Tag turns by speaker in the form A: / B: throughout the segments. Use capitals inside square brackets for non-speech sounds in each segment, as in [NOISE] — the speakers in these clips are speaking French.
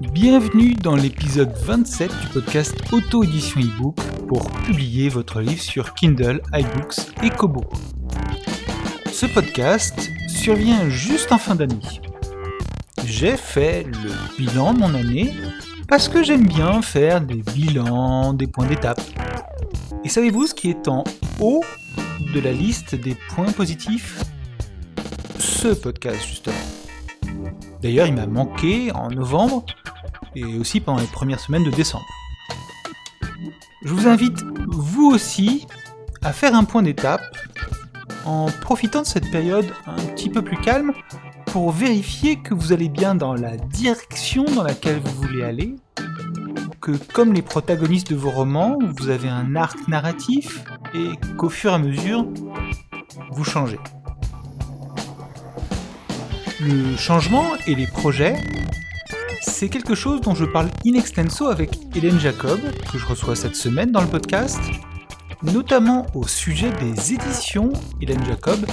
A: Bienvenue dans l'épisode 27 du podcast Auto-édition e-book pour publier votre livre sur Kindle, iBooks et Kobo. Ce podcast survient juste en fin d'année. J'ai fait le bilan de mon année parce que j'aime bien faire des bilans, des points d'étape. Et savez-vous ce qui est en haut de la liste des points positifs? Ce podcast justement. D'ailleurs, il m'a manqué en novembre et aussi pendant les premières semaines de décembre. Je vous invite, vous aussi, à faire un point d'étape en profitant de cette période un petit peu plus calme pour vérifier que vous allez bien dans la direction dans laquelle vous voulez aller, que comme les protagonistes de vos romans, vous avez un arc narratif et qu'au fur et à mesure, vous changez. Le changement et les projets, c'est quelque chose dont je parle in extenso avec Hélène Jacob, que je reçois cette semaine dans le podcast, notamment au sujet des éditions Hélène Jacob,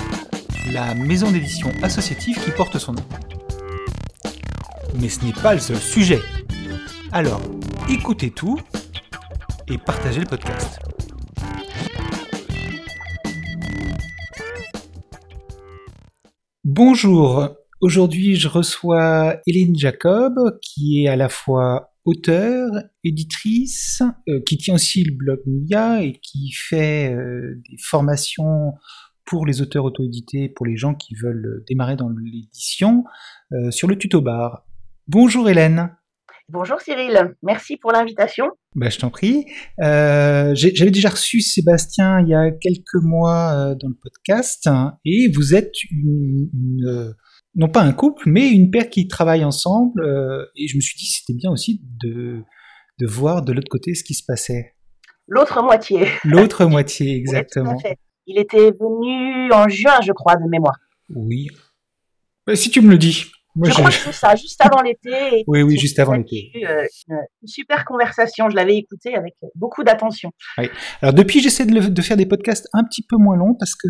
A: la maison d'édition associative qui porte son nom. Mais ce n'est pas le seul sujet. Alors, écoutez tout et partagez le podcast. Bonjour, Aujourd'hui, je reçois Hélène Jacob, qui est à la fois auteure, éditrice, euh, qui tient aussi le blog MIA et qui fait euh, des formations pour les auteurs auto-édités, pour les gens qui veulent démarrer dans l'édition, euh, sur le tuto bar. Bonjour Hélène.
B: Bonjour Cyril, merci pour l'invitation.
A: Bah, je t'en prie. J'avais déjà reçu Sébastien il y a quelques mois dans le podcast hein, et vous êtes une, une non pas un couple, mais une paire qui travaille ensemble. Euh, et je me suis dit c'était bien aussi de, de voir de l'autre côté ce qui se passait.
B: L'autre moitié.
A: L'autre [LAUGHS] moitié, exactement.
B: Il était venu en juin, je crois, de mémoire.
A: Oui. Si tu me le dis.
B: Moi, je crois que c'est ça, juste avant l'été. [LAUGHS]
A: Oui, oui, juste avant l'été.
B: Euh, une, super conversation, je l'avais écoutée avec beaucoup d'attention.
A: Oui. Alors depuis, j'essaie de, de, faire des podcasts un petit peu moins longs parce que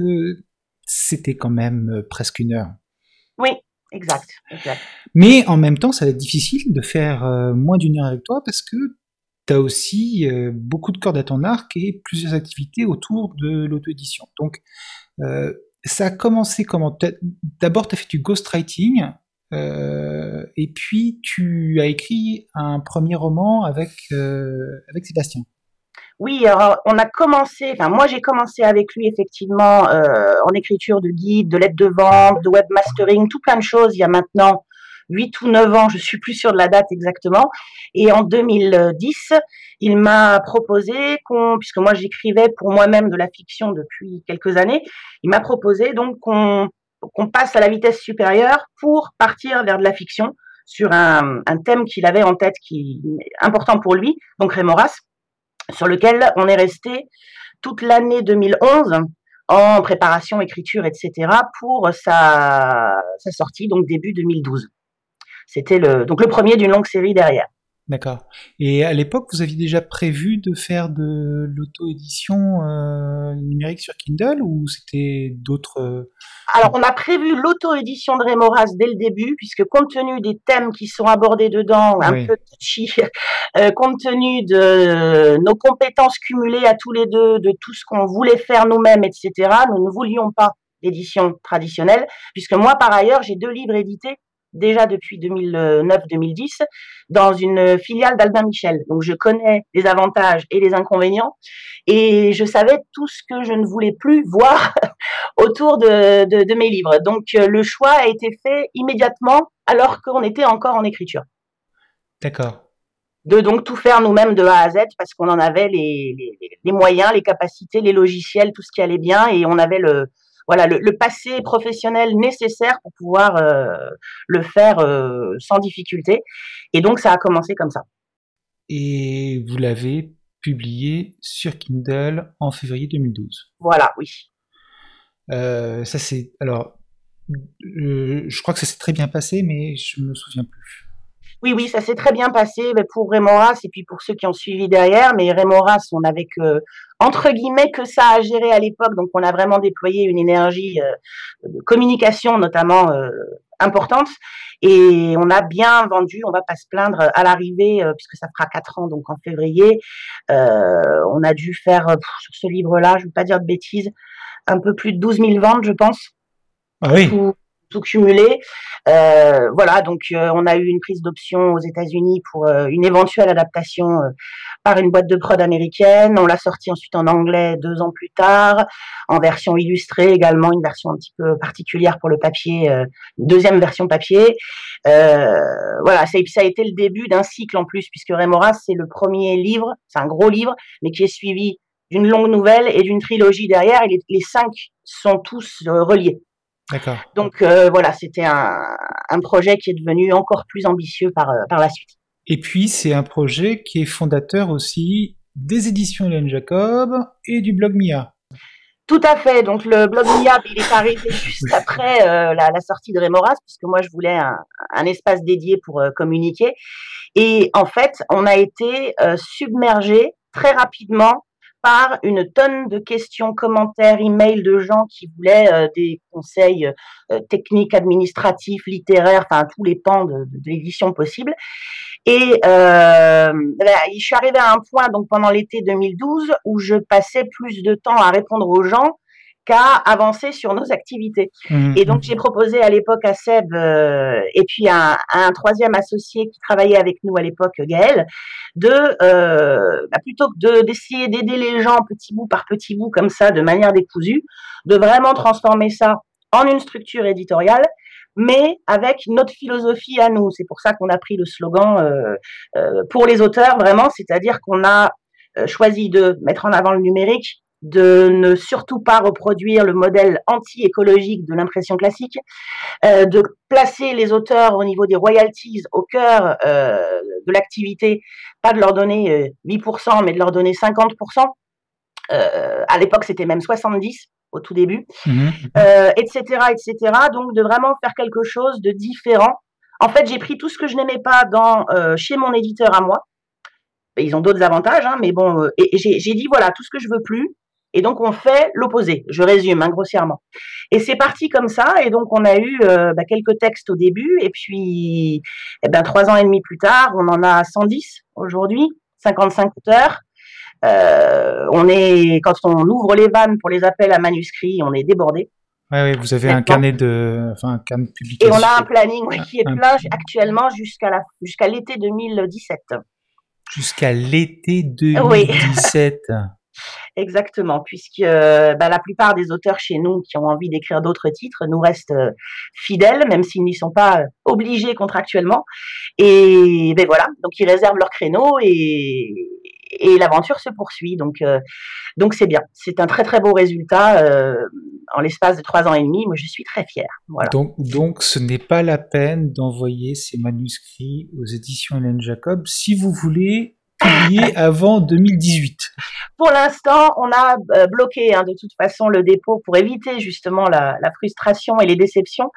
A: c'était quand même euh, presque une heure.
B: Oui, exact,
A: Mais en même temps, ça va être difficile de faire euh, moins d'une heure avec toi parce que tu as aussi euh, beaucoup de cordes à ton arc et plusieurs activités autour de l'auto-édition. Donc, euh, ça a commencé comment D'abord, tu as fait du ghostwriting. et puis tu as écrit un premier roman avec, avec Sébastien.
B: Oui, alors on a commencé, enfin moi j'ai commencé avec lui effectivement euh, en écriture de guide, de lettres de vente, de webmastering, tout plein de choses il y a maintenant 8 ou 9 ans, je suis plus sûre de la date exactement. Et en 2010, il m'a proposé qu'on, puisque moi j'écrivais pour moi-même de la fiction depuis quelques années, il m'a proposé donc qu'on passe à la vitesse supérieure pour partir vers de la fiction sur un, thème qu'il avait en tête qui important pour lui, donc Rémoras sur lequel on est resté toute l'année 2011 en préparation, écriture, etc. pour sa, sa sortie, donc début 2012. C'était le, donc le premier d'une longue série derrière.
A: D'accord. Et à l'époque, vous aviez déjà prévu de faire de l'auto-édition euh, numérique sur Kindle ou c'était d'autres euh,
B: Alors, on a prévu l'auto-édition de Rémoras dès le début, puisque compte tenu des thèmes qui sont abordés dedans, un peu touchy, [LAUGHS] euh, compte tenu de nos compétences cumulées à tous les deux, de tout ce qu'on voulait faire nous-mêmes, etc., nous ne voulions pas l'édition traditionnelle, puisque moi, par ailleurs, j'ai deux livres édités déjà depuis 2009-2010 dans une filiale d'Albin Michel. Donc je connais les avantages et les inconvénients et je savais tout ce que je ne voulais plus [LAUGHS] voir autour de, de, mes livres. Donc euh, le choix a été fait immédiatement alors qu'on était encore en écriture.
A: D'accord.
B: De donc tout faire nous-mêmes de A à Z parce qu'on en avait les, les, les moyens, les capacités, les logiciels, tout ce qui allait bien et on avait le, voilà le, passé professionnel nécessaire pour pouvoir euh, le faire euh, sans difficulté. Et donc ça a commencé comme ça.
A: Et vous l'avez publié sur Kindle en février 2012.
B: Voilà, oui.
A: Euh, ça c'est alors, je crois que ça s'est très bien passé, mais je me souviens plus.
B: Oui, oui, ça s'est très bien passé pour Rémoras et puis pour ceux qui ont suivi derrière. Mais Rémoras, on avait que, entre guillemets, que ça à gérer à l'époque. Donc, on a vraiment déployé une énergie euh, de communication, notamment euh, importante. Et on a bien vendu, on va pas se plaindre, à l'arrivée, euh, puisque ça fera quatre ans, donc en février, on a dû faire, sur ce livre-là, je ne veux pas dire de bêtises, un peu plus de 12 000 ventes, je pense.
A: Ah oui
B: tout cumulé. Euh, voilà, donc euh, on a eu une prise d'option aux États-Unis pour euh, une éventuelle adaptation par une boîte de prod américaine. On l'a sorti ensuite en anglais deux ans plus tard, en version illustrée également, une version un petit peu particulière pour le papier, deuxième version papier. voilà, ça, a été le début d'un cycle en plus, puisque Rémoras, c'est le premier livre, c'est un gros livre, mais qui est suivi d'une longue nouvelle et d'une trilogie derrière, et les cinq sont tous reliés. Donc euh, voilà, c'était un, projet qui est devenu encore plus ambitieux par, euh, par la suite.
A: Et puis c'est un projet qui est fondateur aussi des éditions Hélène Jacob et du blog Mia.
B: Tout à fait. Donc le blog Mia, il est arrivé [LAUGHS] juste après euh, la, sortie de Rémoras, puisque moi je voulais un, espace dédié pour communiquer. Et en fait, on a été submergé très rapidement par une tonne de questions, commentaires, emails de gens qui voulaient euh, des conseils euh, techniques, administratifs, littéraires, enfin tous les pans de, l'édition possible. Et euh, je suis arrivée à un point donc pendant l'été 2012 où je passais plus de temps à répondre aux gens qu'à avancer sur nos activités. Mmh. Et donc j'ai proposé à l'époque à Seb euh, et puis à, un troisième associé qui travaillait avec nous à l'époque, Gaël, de euh, bah, plutôt que d'essayer d'aider les gens petit bout par petit bout comme ça, de manière décousue, de vraiment transformer ça en une structure éditoriale mais avec notre philosophie à nous. C'est pour ça qu'on a pris le slogan euh, euh pour les auteurs, vraiment, c'est-à-dire qu'on a euh, choisi de mettre en avant le numérique, de ne surtout pas reproduire le modèle anti-écologique de l'impression classique, euh, de placer les auteurs au niveau des royalties au cœur euh, de l'activité, pas de leur donner 8%, euh, mais de leur donner 50%. à l'époque, c'était même 70% au tout début, etc., etc. Donc, de vraiment faire quelque chose de différent. En fait, j'ai pris tout ce que je n'aimais pas dans chez mon éditeur à moi. Ils ont d'autres avantages, hein, mais bon, et j'ai dit voilà, tout ce que je veux plus, et donc on fait l'opposé. Je résume hein, grossièrement. Et c'est parti comme ça. Et donc on a eu euh, bah, quelques textes au début, et puis eh ben, trois ans et demi plus tard, on en a 110 aujourd'hui, 55 auteurs. Euh, on est quand on ouvre les vannes pour les appels à manuscrits, on est débordé.
A: Oui, vous avez un carnet de, enfin un carnet de publication.
B: Et on a un planning qui est plein actuellement jusqu'à la jusqu'à l'été 2017.
A: Jusqu'à l'été 2017. Oui. [LAUGHS]
B: Exactement, puisque euh, bah, la plupart des auteurs chez nous qui ont envie d'écrire d'autres titres nous restent euh, fidèles, même s'ils n'y sont pas euh, obligés contractuellement. Et ben voilà, donc ils réservent leur créneau et, l'aventure se poursuit. Donc donc c'est bien, c'est un très très beau résultat en l'espace de trois ans et demi. Moi, je suis très fière.
A: Donc donc ce n'est pas la peine d'envoyer ces manuscrits aux éditions Hélène Jacob si vous voulez avant 2018
B: Pour l'instant, on a euh, bloqué hein, de toute façon le dépôt pour éviter justement la, frustration et les déceptions.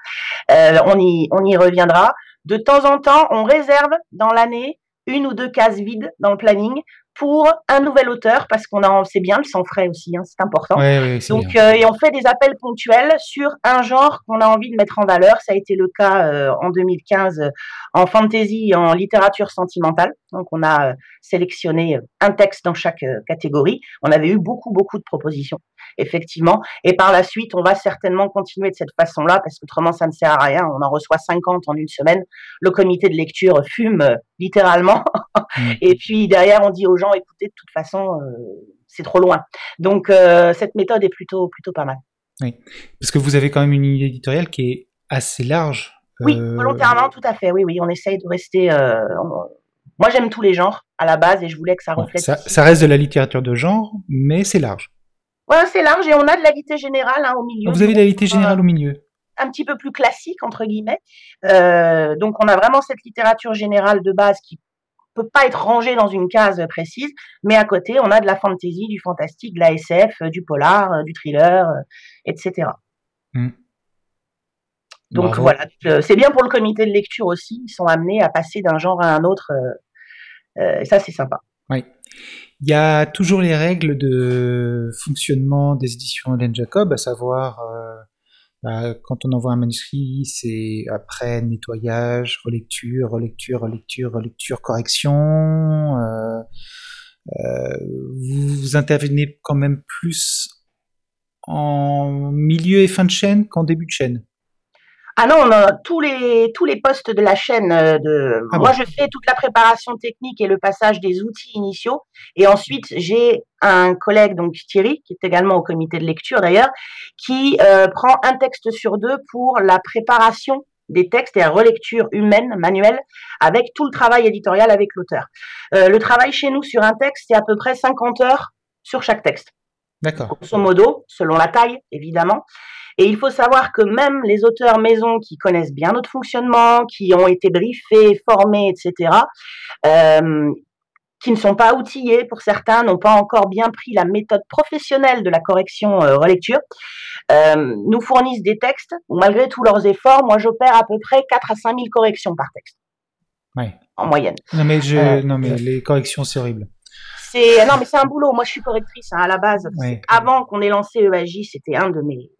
B: Euh, on, y, on y reviendra. De temps en temps, on réserve dans l'année une ou deux cases vides dans le planning pour un nouvel auteur parce qu'on a, c'est bien le sang frais aussi, hein, c'est important. Donc, euh, et on fait des appels ponctuels sur un genre qu'on a envie de mettre en valeur. Ça a été le cas euh, en 2015 euh, en fantasy et en littérature sentimentale. Donc, on a sélectionné un texte dans chaque catégorie. On avait eu beaucoup, beaucoup de propositions, effectivement. Et par la suite, on va certainement continuer de cette façon-là parce qu'autrement, ça ne sert à rien. On en reçoit 50 en une semaine. Le comité de lecture fume littéralement. Mm. [LAUGHS] et puis derrière, on dit aux gens, écoutez, de toute façon, euh, c'est trop loin. Donc euh, cette méthode est plutôt, plutôt pas mal.
A: Oui, parce que vous avez quand même une idée éditoriale qui est assez large.
B: Oui, euh, volontairement, tout à fait. Oui, oui, on essaye de rester. Moi, j'aime tous les genres à la base et je voulais que ça reflète.
A: ça, reste de la littérature de genre, mais c'est large.
B: Ouais, c'est large et on a de la littérature générale hein, au milieu.
A: Vous avez de la littérature générale au milieu
B: un petit peu plus classique entre guillemets. donc on a vraiment cette littérature générale de base qui peut pas être rangé dans une case précise, mais à côté, on a de la fantasy, du fantastique, de la SF, du polar, du thriller, etc.
A: Hmm.
B: Donc voilà, c'est bien pour le comité de lecture aussi. Ils sont amenés à passer d'un genre à un autre. et ça, c'est sympa.
A: Oui. Il y a toujours les règles de fonctionnement des éditions Hélène Jacob, à savoir bah, quand on envoie un manuscrit, c'est après nettoyage, relecture, relecture, relecture, relecture, correction. Euh, euh, vous, intervenez quand même plus en milieu et fin de chaîne qu'en début de chaîne.
B: Ah non, tous les tous les postes de la chaîne euh, de ah moi je fais toute la préparation technique et le passage des outils initiaux et ensuite j'ai un collègue donc Thierry qui est également au comité de lecture d'ailleurs qui euh, prend un texte sur deux pour la préparation des textes et la relecture humaine manuelle avec tout le travail éditorial avec l'auteur. Euh, le travail chez nous sur un texte c'est à peu près 50 heures sur chaque texte.
A: D'accord.
B: Grosso modo, selon la taille évidemment. Et il faut savoir que même les auteurs maison qui connaissent bien notre fonctionnement, qui ont été briefés, formés, etc., euh, qui ne sont pas outillés pour certains, n'ont pas encore bien pris la méthode professionnelle de la correction euh, relecture, euh, nous fournissent des textes où malgré tous leurs efforts, moi j'opère à peu près 4 à 5 000 corrections par texte.
A: Oui.
B: En moyenne.
A: Non mais, je, non mais les corrections c'est horrible.
B: Non mais c'est un boulot. Moi je suis correctrice hein, à la base. Avant qu'on ait lancé EAJ, c'était un de mes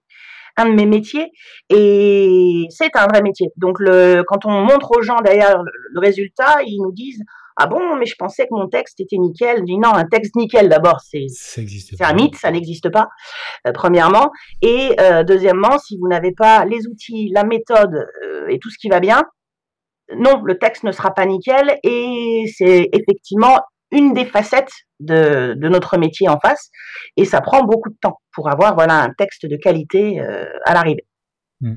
B: un de mes métiers et c'est un vrai métier. Donc le, quand on montre aux gens d'ailleurs le, résultat, ils nous disent ah bon, mais je pensais que mon texte était nickel. Je dis non, un texte nickel d'abord, c'est un mythe, ça n'existe pas. Euh, premièrement, et euh, deuxièmement, si vous n'avez pas les outils, la méthode euh, et tout ce qui va bien, non, le texte ne sera pas nickel et c'est effectivement une des facettes de, notre métier en face, et ça prend beaucoup de temps pour avoir voilà un texte de qualité euh, à l'arrivée.
A: Hmm.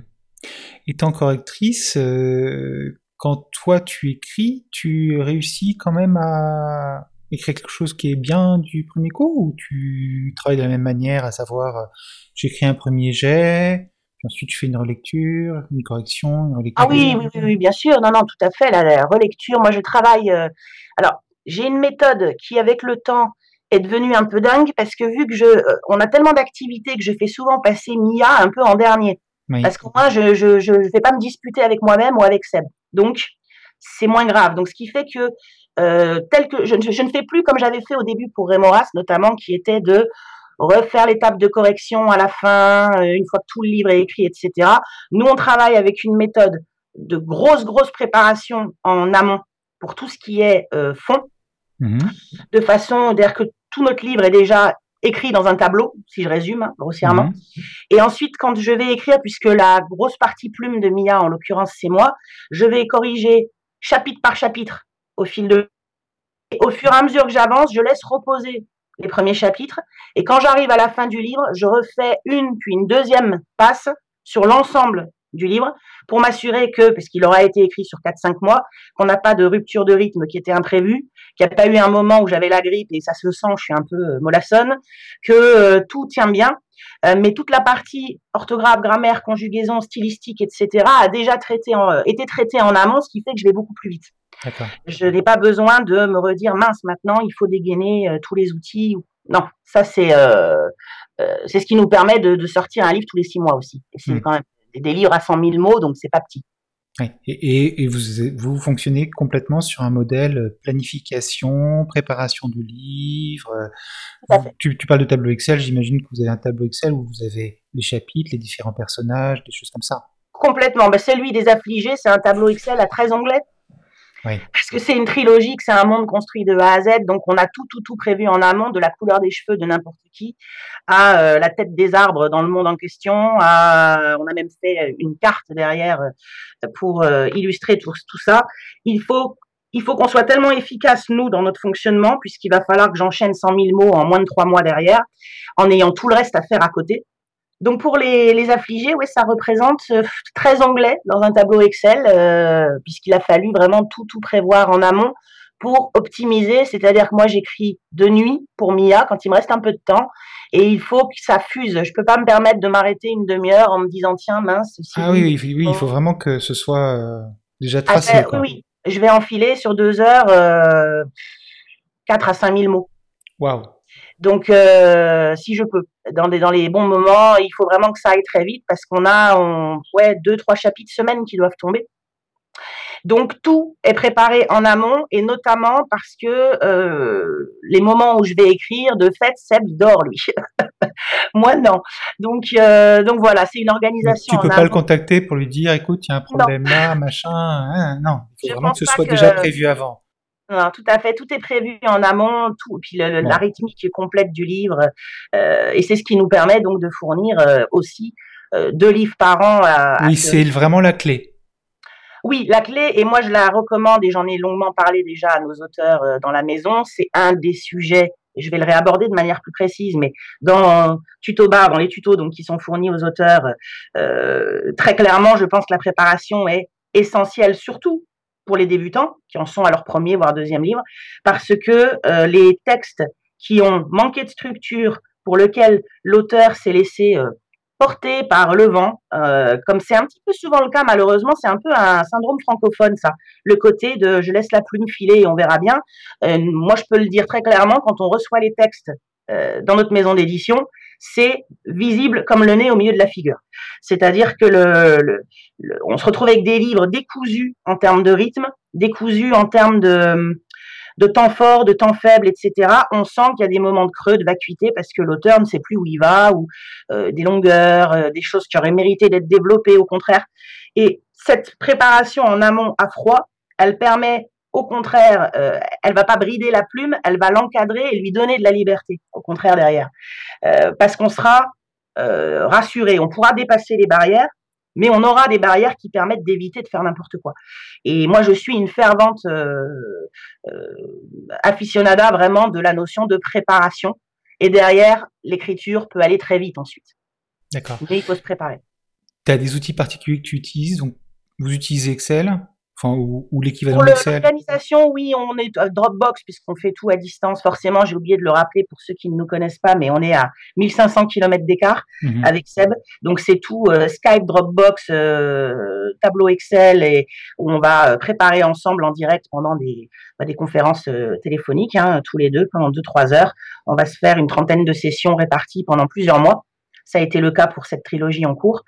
A: Étant correctrice, euh, quand toi tu écris, tu réussis quand même à écrire quelque chose qui est bien du premier coup, ou tu travailles de la même manière, à savoir euh, j'écris un premier jet, puis ensuite je fais une relecture, une correction, une relecture.
B: Ah oui, oui, oui, bien sûr, non, non, tout à fait. La, relecture, moi je travaille. alors, j'ai une méthode qui, avec le temps, est devenue un peu dingue parce que vu que je, euh, on a tellement d'activités que je fais souvent passer Mia un peu en dernier. Parce que moi, je, je, je vais pas me disputer avec moi-même ou avec Seb. Donc, c'est moins grave. Donc, ce qui fait que, euh, tel que je, je, ne fais plus comme j'avais fait au début pour Rémoras, notamment, qui était de refaire l'étape de correction à la fin, euh, une fois que tout le livre est écrit, etc. Nous, on travaille avec une méthode de grosse, grosse préparation en amont pour tout ce qui est euh, fond, Mhm. de façon dire que tout notre livre est déjà écrit dans un tableau, si je résume hein, grossièrement. Mhm. Et ensuite, quand je vais écrire, puisque la grosse partie plume de Mia, en l'occurrence c'est moi, je vais corriger chapitre par chapitre au fil de... Et au fur et à mesure que j'avance, je laisse reposer les premiers chapitres. Et quand j'arrive à la fin du livre, je refais une puis une deuxième passe sur l'ensemble du livre pour m'assurer que, parce qu'il aura été écrit sur 4-5 mois, qu'on n'a pas de rupture de rythme qui était imprévue, qu'il n'y a pas eu un moment où j'avais la grippe et ça se sent, je suis un peu euh, mollassonne, que euh, tout tient bien. Euh, mais toute la partie orthographe, grammaire, conjugaison, stylistique, etc. a déjà traité en, été traitée en amont, ce qui fait que je vais beaucoup plus vite. Je n'ai pas besoin de me redire mince maintenant il faut dégainer tous les outils. Non, ça c'est c'est ce qui nous permet de, sortir un livre tous les six mois aussi. c'est mmh. quand même des livres à 100 000 mots, donc c'est pas petit.
A: Et, vous, vous, fonctionnez complètement sur un modèle euh, planification, préparation du livre. Tu, tu, parles de tableau Excel, j'imagine que vous avez un tableau Excel où vous avez les chapitres, les différents personnages, des choses comme ça.
B: Complètement. Ben, celui des affligés, c'est un tableau Excel à 13 onglets. Parce que c'est une trilogie, c'est un monde construit de A à Z, donc on a tout, tout, tout prévu en amont, de la couleur des cheveux de n'importe qui à euh, la tête des arbres dans le monde en question. À, on a même fait une carte derrière euh, pour euh, illustrer tout, tout ça. Il faut il faut qu'on soit tellement efficace, nous, dans notre fonctionnement, puisqu'il va falloir que j'enchaîne 100 000 mots en moins de trois mois derrière, en ayant tout le reste à faire à côté. Donc pour les, les affligés, ouais, ça représente 13 euh, anglais dans un tableau Excel, euh, puisqu'il a fallu vraiment tout tout prévoir en amont pour optimiser. C'est-à-dire que moi j'écris de nuit pour Mia quand il me reste un peu de temps, et il faut que ça fuse. Je peux pas me permettre de m'arrêter une demi-heure en me disant tiens mince.
A: ah oui, oui, oui, il faut vraiment que ce soit euh, déjà ah, tracé.
B: oui, oui, je vais enfiler sur deux heures euh, 4 à 5 000 mots.
A: Waouh.
B: Donc, euh, si je peux, dans, des, dans les bons moments, il faut vraiment que ça aille très vite parce qu'on a on, ouais, deux, trois chapitres semaine qui doivent tomber. Donc tout est préparé en amont et notamment parce que euh, les moments où je vais écrire, de fait, Seb dort lui. [LAUGHS] Moi non. Donc euh, donc voilà, c'est une organisation.
A: tu peux pas le contacter pour lui dire, écoute, il y a un problème là, machin. Hein, non, il faut vraiment que ce soit déjà prévu avant.
B: Non, tout à fait, tout est prévu en amont, tout, puis la rythmique complète du livre, euh, et c'est ce qui nous permet donc de fournir euh, aussi euh, deux livres par an. À,
A: oui, c'est vraiment la clé.
B: Oui, la clé, et moi je la recommande, et j'en ai longuement parlé déjà à nos auteurs dans la maison, c'est un des sujets, et je vais le réaborder de manière plus précise, mais dans Tuto Bar, dans les tutos donc qui sont fournis aux auteurs, très clairement, je pense que la préparation est essentielle, surtout pour les débutants qui en sont à leur premier voire deuxième livre, parce que euh, les textes qui ont manqué de structure, pour lesquels l'auteur s'est laissé euh, porter par le vent, euh, comme c'est un petit peu souvent le cas malheureusement, c'est un peu un syndrome francophone ça, le côté de je laisse la plume filer et on verra bien. moi je peux le dire très clairement, quand on reçoit les textes dans notre maison d'édition, c'est visible comme le nez au milieu de la figure. C'est-à-dire que le, on se retrouve avec des livres décousus en termes de rythme, décousus en termes de, temps fort, de temps faible, etc. On sent qu'il y a des moments de creux, de vacuité, parce que l'auteur ne sait plus où il va, ou euh, des longueurs, euh, des choses qui auraient mérité d'être développées, au contraire. Et cette préparation en amont à froid, elle permet au contraire, euh, elle va pas brider la plume, elle va l'encadrer et lui donner de la liberté. Au contraire derrière, euh, parce qu'on sera euh, rassuré, on pourra dépasser les barrières, mais on aura des barrières qui permettent d'éviter de faire n'importe quoi. Et moi, je suis une fervente aficionada vraiment de la notion de préparation. Et derrière, l'écriture peut aller très vite ensuite.
A: D'accord.
B: Mais il faut se préparer.
A: Tu as des outils particuliers que tu utilises, donc vous utilisez Excel Enfin, ou, ou l'équivalent
B: Pour l'organisation, oui, on est à Dropbox puisqu'on fait tout à distance. Forcément, j'ai oublié de le rappeler pour ceux qui ne nous connaissent pas, mais on est à 1500 km d'écart mhm. avec Seb. Donc c'est tout euh, Skype, Dropbox, euh, tableau Excel et où on va euh, préparer ensemble en direct pendant des, bah, des conférences téléphoniques, hein, tous les deux pendant deux trois heures. On va se faire une trentaine de sessions réparties pendant plusieurs mois. Ça a été le cas pour cette trilogie en cours,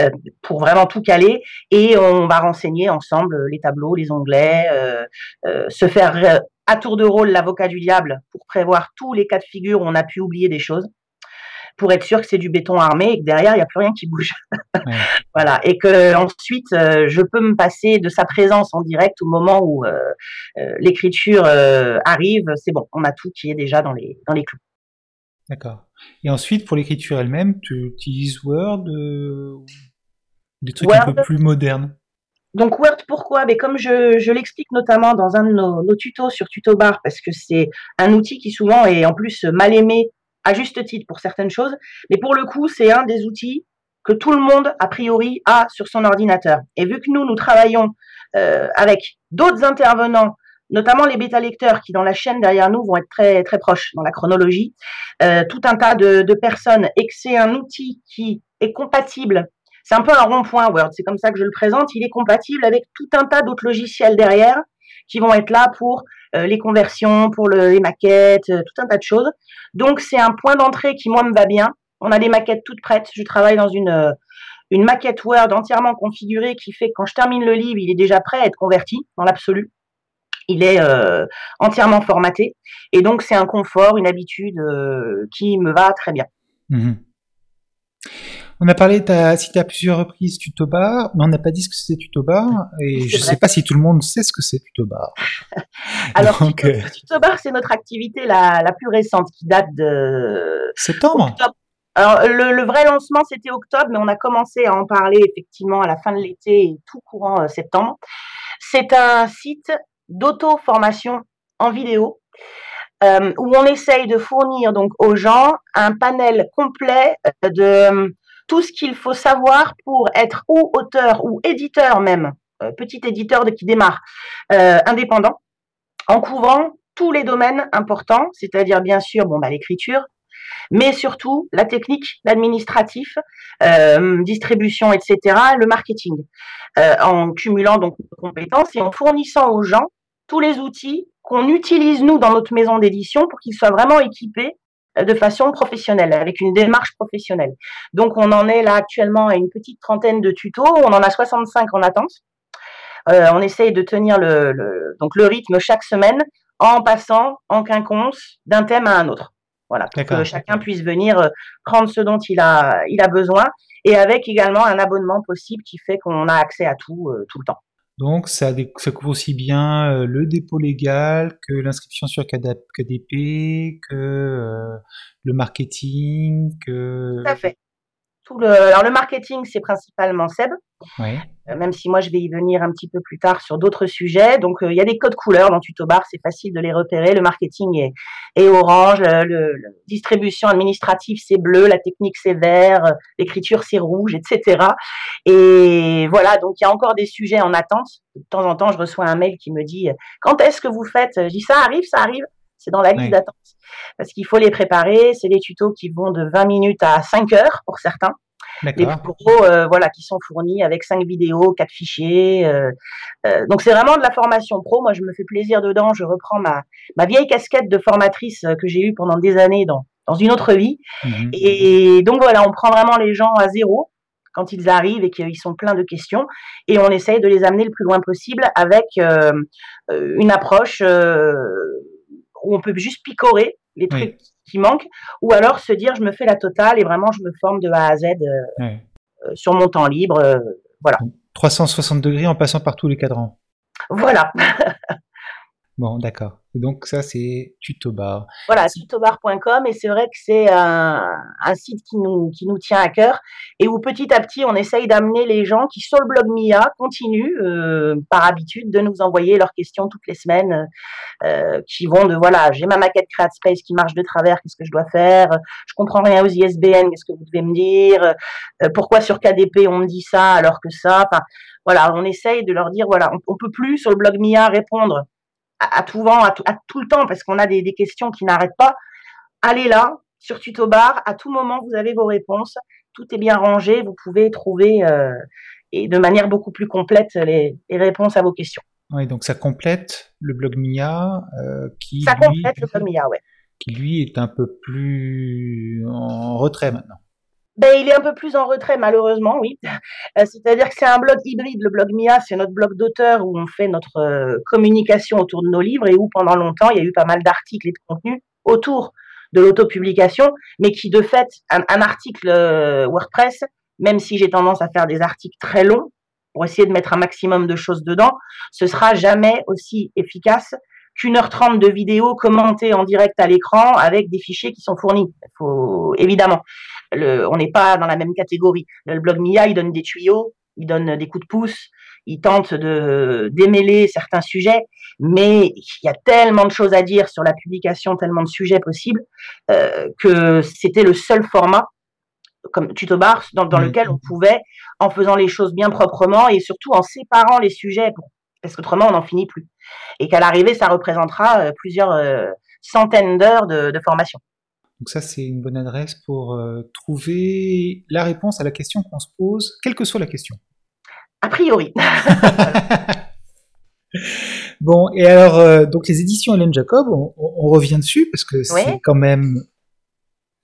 B: euh, pour vraiment tout caler. Et on va renseigner ensemble les tableaux, les onglets, euh, euh, se faire à tour de rôle l'avocat du diable pour prévoir tous les cas de figure où on a pu oublier des choses pour être sûr que c'est du béton armé et que derrière il n'y a plus rien qui bouge. [LAUGHS] voilà et que ensuite je peux me passer de sa présence en direct au moment où l'écriture arrive. C'est bon, on a tout qui est déjà dans les dans les clous.
A: D'accord. Et ensuite, pour l'écriture elle-même, tu utilises Word, euh, des trucs un peu plus modernes?
B: Donc Word, pourquoi? Mais comme je, l'explique notamment dans un de nos, tutos sur TutoBar, parce que c'est un outil qui souvent est en plus mal aimé à juste titre pour certaines choses, mais pour le coup, c'est un des outils que tout le monde, a priori, a sur son ordinateur. Et vu que nous, nous travaillons euh, avec d'autres intervenants notamment les bêta-lecteurs qui, dans la chaîne derrière nous, vont être très, très proches dans la chronologie. Euh, tout un tas de, personnes et que c'est un outil qui est compatible. C'est un peu un rond-point Word, c'est comme ça que je le présente. Il est compatible avec tout un tas d'autres logiciels derrière qui vont être là pour euh, les conversions, pour les maquettes, euh, tout un tas de choses. Donc c'est un point d'entrée qui moi me va bien. On a des maquettes toutes prêtes. Je travaille dans une une maquette Word entièrement configurée qui fait que quand je termine le livre, il est déjà prêt à être converti dans l'absolu il est euh, entièrement formaté. Et donc, c'est un confort, une habitude euh, qui me va très bien. Mhm.
A: On a parlé, tu as cité à plusieurs reprises Tutobar, mais on n'a pas dit ce que c'était Tutobar, et je ne sais pas si tout le monde sait ce que c'est Tutobar. [LAUGHS]
B: Alors, euh, Tutobar, c'est notre activité la, plus récente, qui date de...
A: Septembre
B: Alors, le, vrai lancement, c'était octobre, mais on a commencé à en parler effectivement à la fin de l'été et tout courant septembre. C'est un site d'auto-formation en vidéo euh, où on essaye de fournir donc aux gens un panel complet de euh, tout ce qu'il faut savoir pour être ou auteur ou éditeur même, euh, petit éditeur qui démarre, indépendant, en couvrant tous les domaines importants, c'est-à-dire bien sûr bon, bah, l'écriture, mais surtout la technique, l'administratif, distribution, etc., le marketing, en cumulant donc nos compétences et en fournissant aux gens tous les outils qu'on utilise nous dans notre maison d'édition pour qu'ils soient vraiment équipés de façon professionnelle, avec une démarche professionnelle. Donc, on en est là actuellement à une petite trentaine de tutos. On en a 65 en attente. Euh, on essaye de tenir donc le rythme chaque semaine en passant en quinconce d'un thème à un autre. Voilà, pour que chacun puisse venir euh, prendre ce dont il a, il a besoin et avec également un abonnement possible qui fait qu'on a accès à tout euh, tout le temps.
A: Donc ça, ça couvre aussi bien le dépôt légal que l'inscription sur KDP, que le marketing, que...
B: Tout à fait. Tout le... Alors le marketing, c'est principalement Seb. Oui. Euh, même si moi je vais y venir un petit peu plus tard sur d'autres sujets. Donc euh, il y a des codes couleurs dans Tutobar, c'est facile de les repérer. Le marketing est, est orange, le, le, distribution administrative c'est bleu, la technique c'est vert, euh, l'écriture c'est rouge, etc. Et voilà, donc il y a encore des sujets en attente. De temps en temps, je reçois un mail qui me dit quand est-ce que vous faites? Je dis ça arrive, ça arrive. C'est dans la liste d'attente parce qu'il faut les préparer. C'est des tutos qui vont de 20 minutes à 5 heures pour certains les plus gros, euh, voilà, qui sont fournis avec cinq vidéos, quatre fichiers. Euh, euh, donc c'est vraiment de la formation pro. Moi, je me fais plaisir dedans. Je reprends ma ma vieille casquette de formatrice que j'ai eue pendant des années dans dans une autre vie. Mhm. Et donc voilà, on prend vraiment les gens à zéro quand ils arrivent et qu'ils sont pleins de questions, et on essaye de les amener le plus loin possible avec une approche où on peut juste picorer les trucs qui manquent, ou alors se dire je me fais la totale et vraiment je me forme de A à Z euh, euh, sur mon temps libre. Euh, voilà.
A: 360 degrés en passant par tous les cadrans.
B: Voilà. [LAUGHS]
A: Bon, d'accord. Donc ça, c'est Tutobar.
B: Voilà, tutobar.com. Et c'est vrai que c'est un, site qui nous, qui nous tient à cœur et où petit à petit, on essaye d'amener les gens qui, sur le blog MIA, continuent, euh, par habitude, de nous envoyer leurs questions toutes les semaines, euh, qui vont de, voilà, j'ai ma maquette CreateSpace qui marche de travers, qu'est-ce que je dois faire Je comprends rien aux ISBN, qu'est-ce que vous devez me dire euh, Pourquoi sur KDP on me dit ça alors que ça Enfin, voilà, on essaye de leur dire, voilà, on, on peut plus sur le blog MIA répondre à, tout vent, à tout, le temps, parce qu'on a des, questions qui n'arrêtent pas. Allez là, sur Tutobar, à tout moment, vous avez vos réponses. Tout est bien rangé, vous pouvez trouver euh, et de manière beaucoup plus complète les, réponses à vos questions.
A: Oui, donc ça complète le blog Mia euh, qui.
B: Ça complète le blog Mia, ouais.
A: Qui lui est un peu plus en retrait maintenant.
B: Ben, il est un peu plus en retrait, malheureusement, oui. Euh, c'est-à-dire que c'est un blog hybride. Le blog MIA, c'est notre blog d'auteur où on fait notre euh, communication autour de nos livres et où pendant longtemps, il y a eu pas mal d'articles et de contenus autour de l'autopublication, mais qui de fait, un, article euh, WordPress, même si j'ai tendance à faire des articles très longs pour essayer de mettre un maximum de choses dedans, ce sera jamais aussi efficace qu'une heure trente de vidéo commentée en direct à l'écran avec des fichiers qui sont fournis. Faut, évidemment, le, on n'est pas dans la même catégorie. Le blog Mia, il donne des tuyaux, il donne des coups de pouce, il tente de démêler certains sujets, mais il y a tellement de choses à dire sur la publication, tellement de sujets possibles, euh, que c'était le seul format comme tuto bar dans, dans lequel on pouvait, en faisant les choses bien proprement et surtout en séparant les sujets pour parce qu'autrement on n'en finit plus. Et qu'à l'arrivée, ça représentera euh, plusieurs euh, centaines d'heures de, formation.
A: Donc ça, c'est une bonne adresse pour euh, trouver la réponse à la question qu'on se pose, quelle que soit la question.
B: A priori. [LAUGHS]
A: bon, et alors, donc les éditions Hélène Jacob, on, revient dessus parce que c'est quand même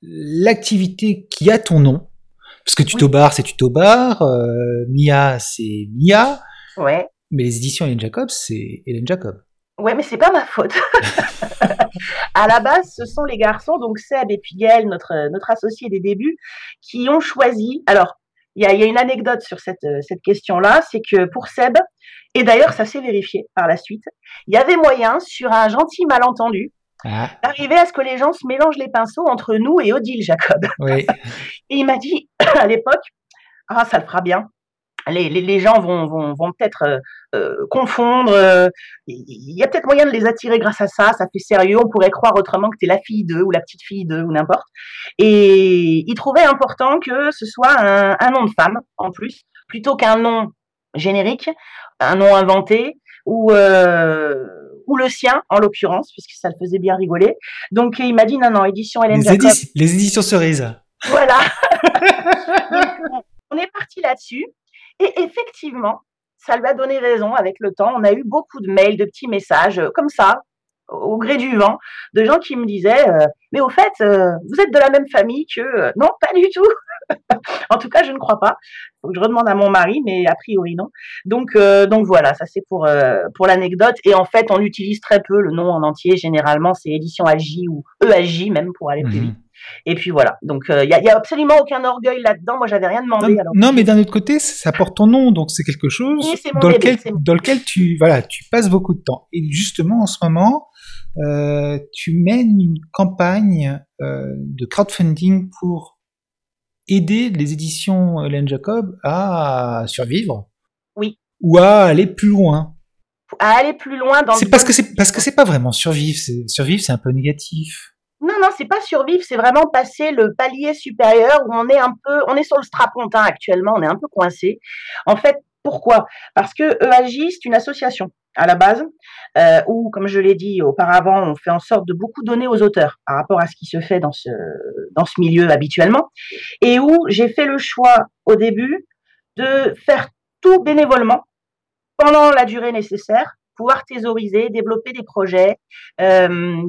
A: l'activité qui a ton nom. Parce que Tutobar, c'est Tutobar, Mia, c'est Mia.
B: Ouais.
A: Mais les éditions Hélène Jacob, c'est Hélène Jacob.
B: Ouais, mais c'est pas ma faute. [LAUGHS] à la base, ce sont les garçons, donc Seb et puis notre, notre associé des débuts, qui ont choisi. Alors, il y a, y a, une anecdote sur cette, cette question-là, c'est que pour Seb, et d'ailleurs ça s'est vérifié par la suite, il y avait moyen, sur un gentil malentendu, ah. d'arriver à ce que les gens se mélangent les pinceaux entre nous et Odile Jacob.
A: Oui. [LAUGHS]
B: et il m'a dit [CLEARS THROAT] à l'époque, ah ça le fera bien, les, les, les, gens vont, vont, vont peut-être euh, euh confondre. Euh, il y a peut-être moyen de les attirer grâce à ça. Ça fait sérieux. On pourrait croire autrement que tu es la fille d'eux ou la petite fille d'eux ou n'importe. Et il trouvait important que ce soit un, un nom de femme en plus, plutôt qu'un nom générique, un nom inventé ou euh, ou le sien en l'occurrence, puisque ça le faisait bien rigoler. Donc il m'a dit non non édition Hélène les,
A: les éditions cerises.
B: Voilà. [LAUGHS] on est parti là-dessus. Et effectivement, ça lui a donné raison avec le temps. On a eu beaucoup de mails, de petits messages euh, comme ça, au gré du vent, de gens qui me disaient, euh, mais au fait, euh, vous êtes de la même famille que... non, pas du tout. [LAUGHS] en tout cas, je ne crois pas. Faut que je redemande à mon mari, mais a priori non. Donc, donc voilà, ça c'est pour pour l'anecdote. Et en fait, on utilise très peu le nom en entier. Généralement, c'est édition AJ ou EAJ même pour aller plus mhm. vite. Et puis voilà. Donc il n'y a, absolument aucun orgueil là-dedans. Moi, j'avais rien demandé.
A: Non, mais d'un autre côté, ça porte ton nom, donc c'est quelque chose dans, lequel, dans lequel tu voilà, tu passes beaucoup de temps. Et justement, en ce moment, euh, tu mènes une campagne euh, de crowdfunding pour aider les éditions Hélène Jacob à survivre.
B: Oui.
A: Ou à aller plus loin.
B: À aller plus loin dans.
A: C'est parce que c'est parce que c'est pas vraiment survivre. Survivre, c'est un peu négatif.
B: Non, non, c'est pas survivre, c'est vraiment passer le palier supérieur où on est un peu, on est sur le strapontin actuellement, on est un peu coincé. En fait, pourquoi? Parce que EAJ, c'est une association à la base, euh, où, comme je l'ai dit auparavant, on fait en sorte de beaucoup donner aux auteurs par rapport à ce qui se fait dans ce, dans ce milieu habituellement, et où j'ai fait le choix au début de faire tout bénévolement pendant la durée nécessaire pouvoir thésauriser, développer des projets, euh,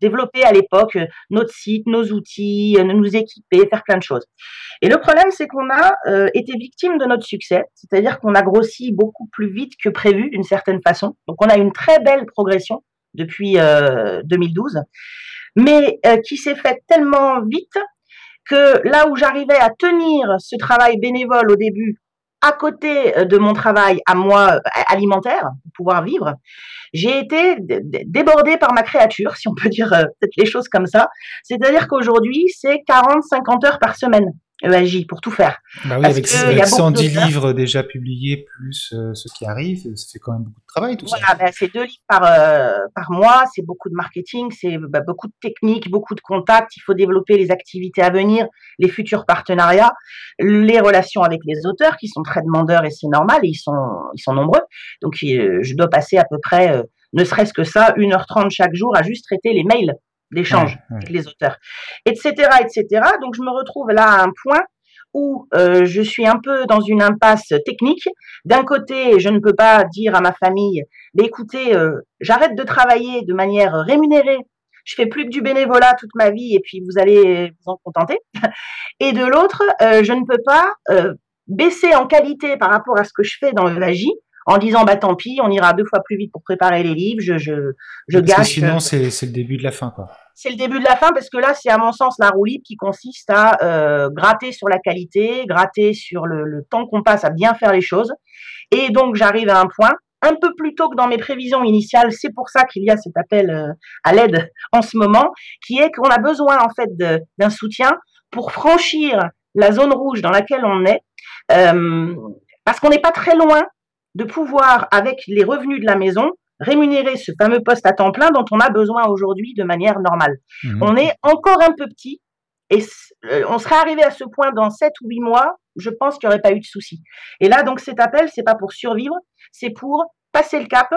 B: développer à l'époque notre site, nos outils, euh, nous équiper, faire plein de choses. Et le problème, c'est qu'on a euh, été victime de notre succès, c'est-à-dire qu'on a grossi beaucoup plus vite que prévu d'une certaine façon. Donc on a une très belle progression depuis 2012, mais qui s'est faite tellement vite que là où j'arrivais à tenir ce travail bénévole au début à côté euh, de mon travail à moi euh, alimentaire pour pouvoir vivre, j'ai été débordée par ma créature, si on peut dire euh, les choses comme ça. C'est-à-dire qu'aujourd'hui, c'est 40-50 heures par semaine. EAJ pour tout faire.
A: Bah oui, avec, 110 livres déjà publiés plus euh, ce qui arrive, ça fait quand même beaucoup de travail tout
B: voilà, ça. Ben, c'est deux livres par, euh, par mois, c'est beaucoup de marketing, c'est bah, beaucoup de techniques, beaucoup de contacts. Il faut développer les activités à venir, les futurs partenariats, les relations avec les auteurs qui sont très demandeurs et c'est normal, ils sont, ils sont nombreux. Donc je dois passer à peu près, euh, ne serait-ce que ça, 1h30 chaque jour à juste traiter les mails d'échange avec les auteurs, etc., etc. Donc je me retrouve là à un point où euh, je suis un peu dans une impasse technique. D'un côté, je ne peux pas dire à ma famille, bah, écoutez, euh, j'arrête de travailler de manière rémunérée, je fais plus que du bénévolat toute ma vie et puis vous allez vous en contenter. [LAUGHS] Et de l'autre, euh, je ne peux pas baisser en qualité par rapport à ce que je fais dans le VAGI en disant bah tant pis, on ira deux fois plus vite pour préparer les livres, je je je
A: parce Que sinon c'est c'est le début de la fin quoi.
B: C'est le début de la fin parce que là c'est à mon sens la roue libre qui consiste à euh, gratter sur la qualité, gratter sur le, le temps qu'on passe à bien faire les choses et donc j'arrive à un point un peu plus tôt que dans mes prévisions initiales. C'est pour ça qu'il y a cet appel euh, à l'aide en ce moment, qui est qu'on a besoin en fait d'un soutien pour franchir la zone rouge dans laquelle on est, euh, parce qu'on n'est pas très loin de pouvoir, avec les revenus de la maison, rémunérer ce fameux poste à temps plein dont on a besoin aujourd'hui de manière normale. Mmh. On est encore un peu petit et euh, on serait arrivé à ce point dans 7 ou 8 mois, je pense qu'il n'y aurait pas eu de souci. Et là, donc, cet appel, c'est pas pour survivre, c'est pour passer le cap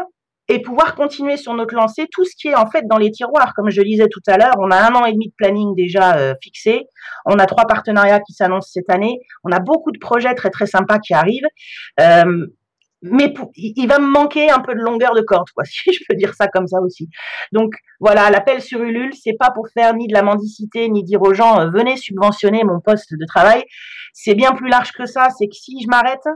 B: et pouvoir continuer sur notre lancée, tout ce qui est en fait dans les tiroirs. Comme je disais tout à l'heure, on a un an et demi de planning déjà euh, fixé, on a trois partenariats qui s'annoncent cette année, on a beaucoup de projets très très sympas qui arrivent. Euh, mais il va me manquer un peu de longueur de corde, quoi, [LAUGHS] si je peux dire ça comme ça aussi. Donc voilà, l'appel sur Ulule, c'est pas pour faire ni de la mendicité, ni dire aux gens euh, venez subventionner mon poste de travail. C'est bien plus large que ça. C'est que si je m'arrête,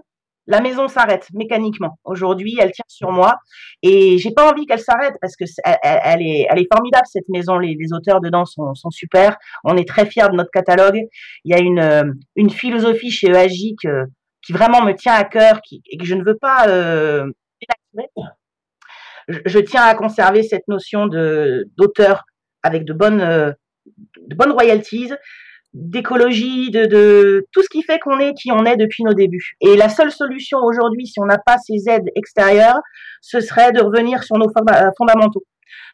B: la maison s'arrête mécaniquement. Aujourd'hui, elle tient sur moi et j'ai pas envie qu'elle s'arrête parce que elle, est, formidable cette maison. Les, auteurs dedans sont, sont, super. On est très fiers de notre catalogue. Il y a une, euh, une philosophie chez EAJ que qui vraiment me tient à cœur et que je ne veux pas euh, je, je, tiens à conserver cette notion de d'auteur avec de bonnes euh, de bonnes royalties d'écologie, de, de, tout ce qui fait qu'on est qui on est depuis nos débuts. Et la seule solution aujourd'hui, si on n'a pas ces aides extérieures, ce serait de revenir sur nos euh, fondamentaux,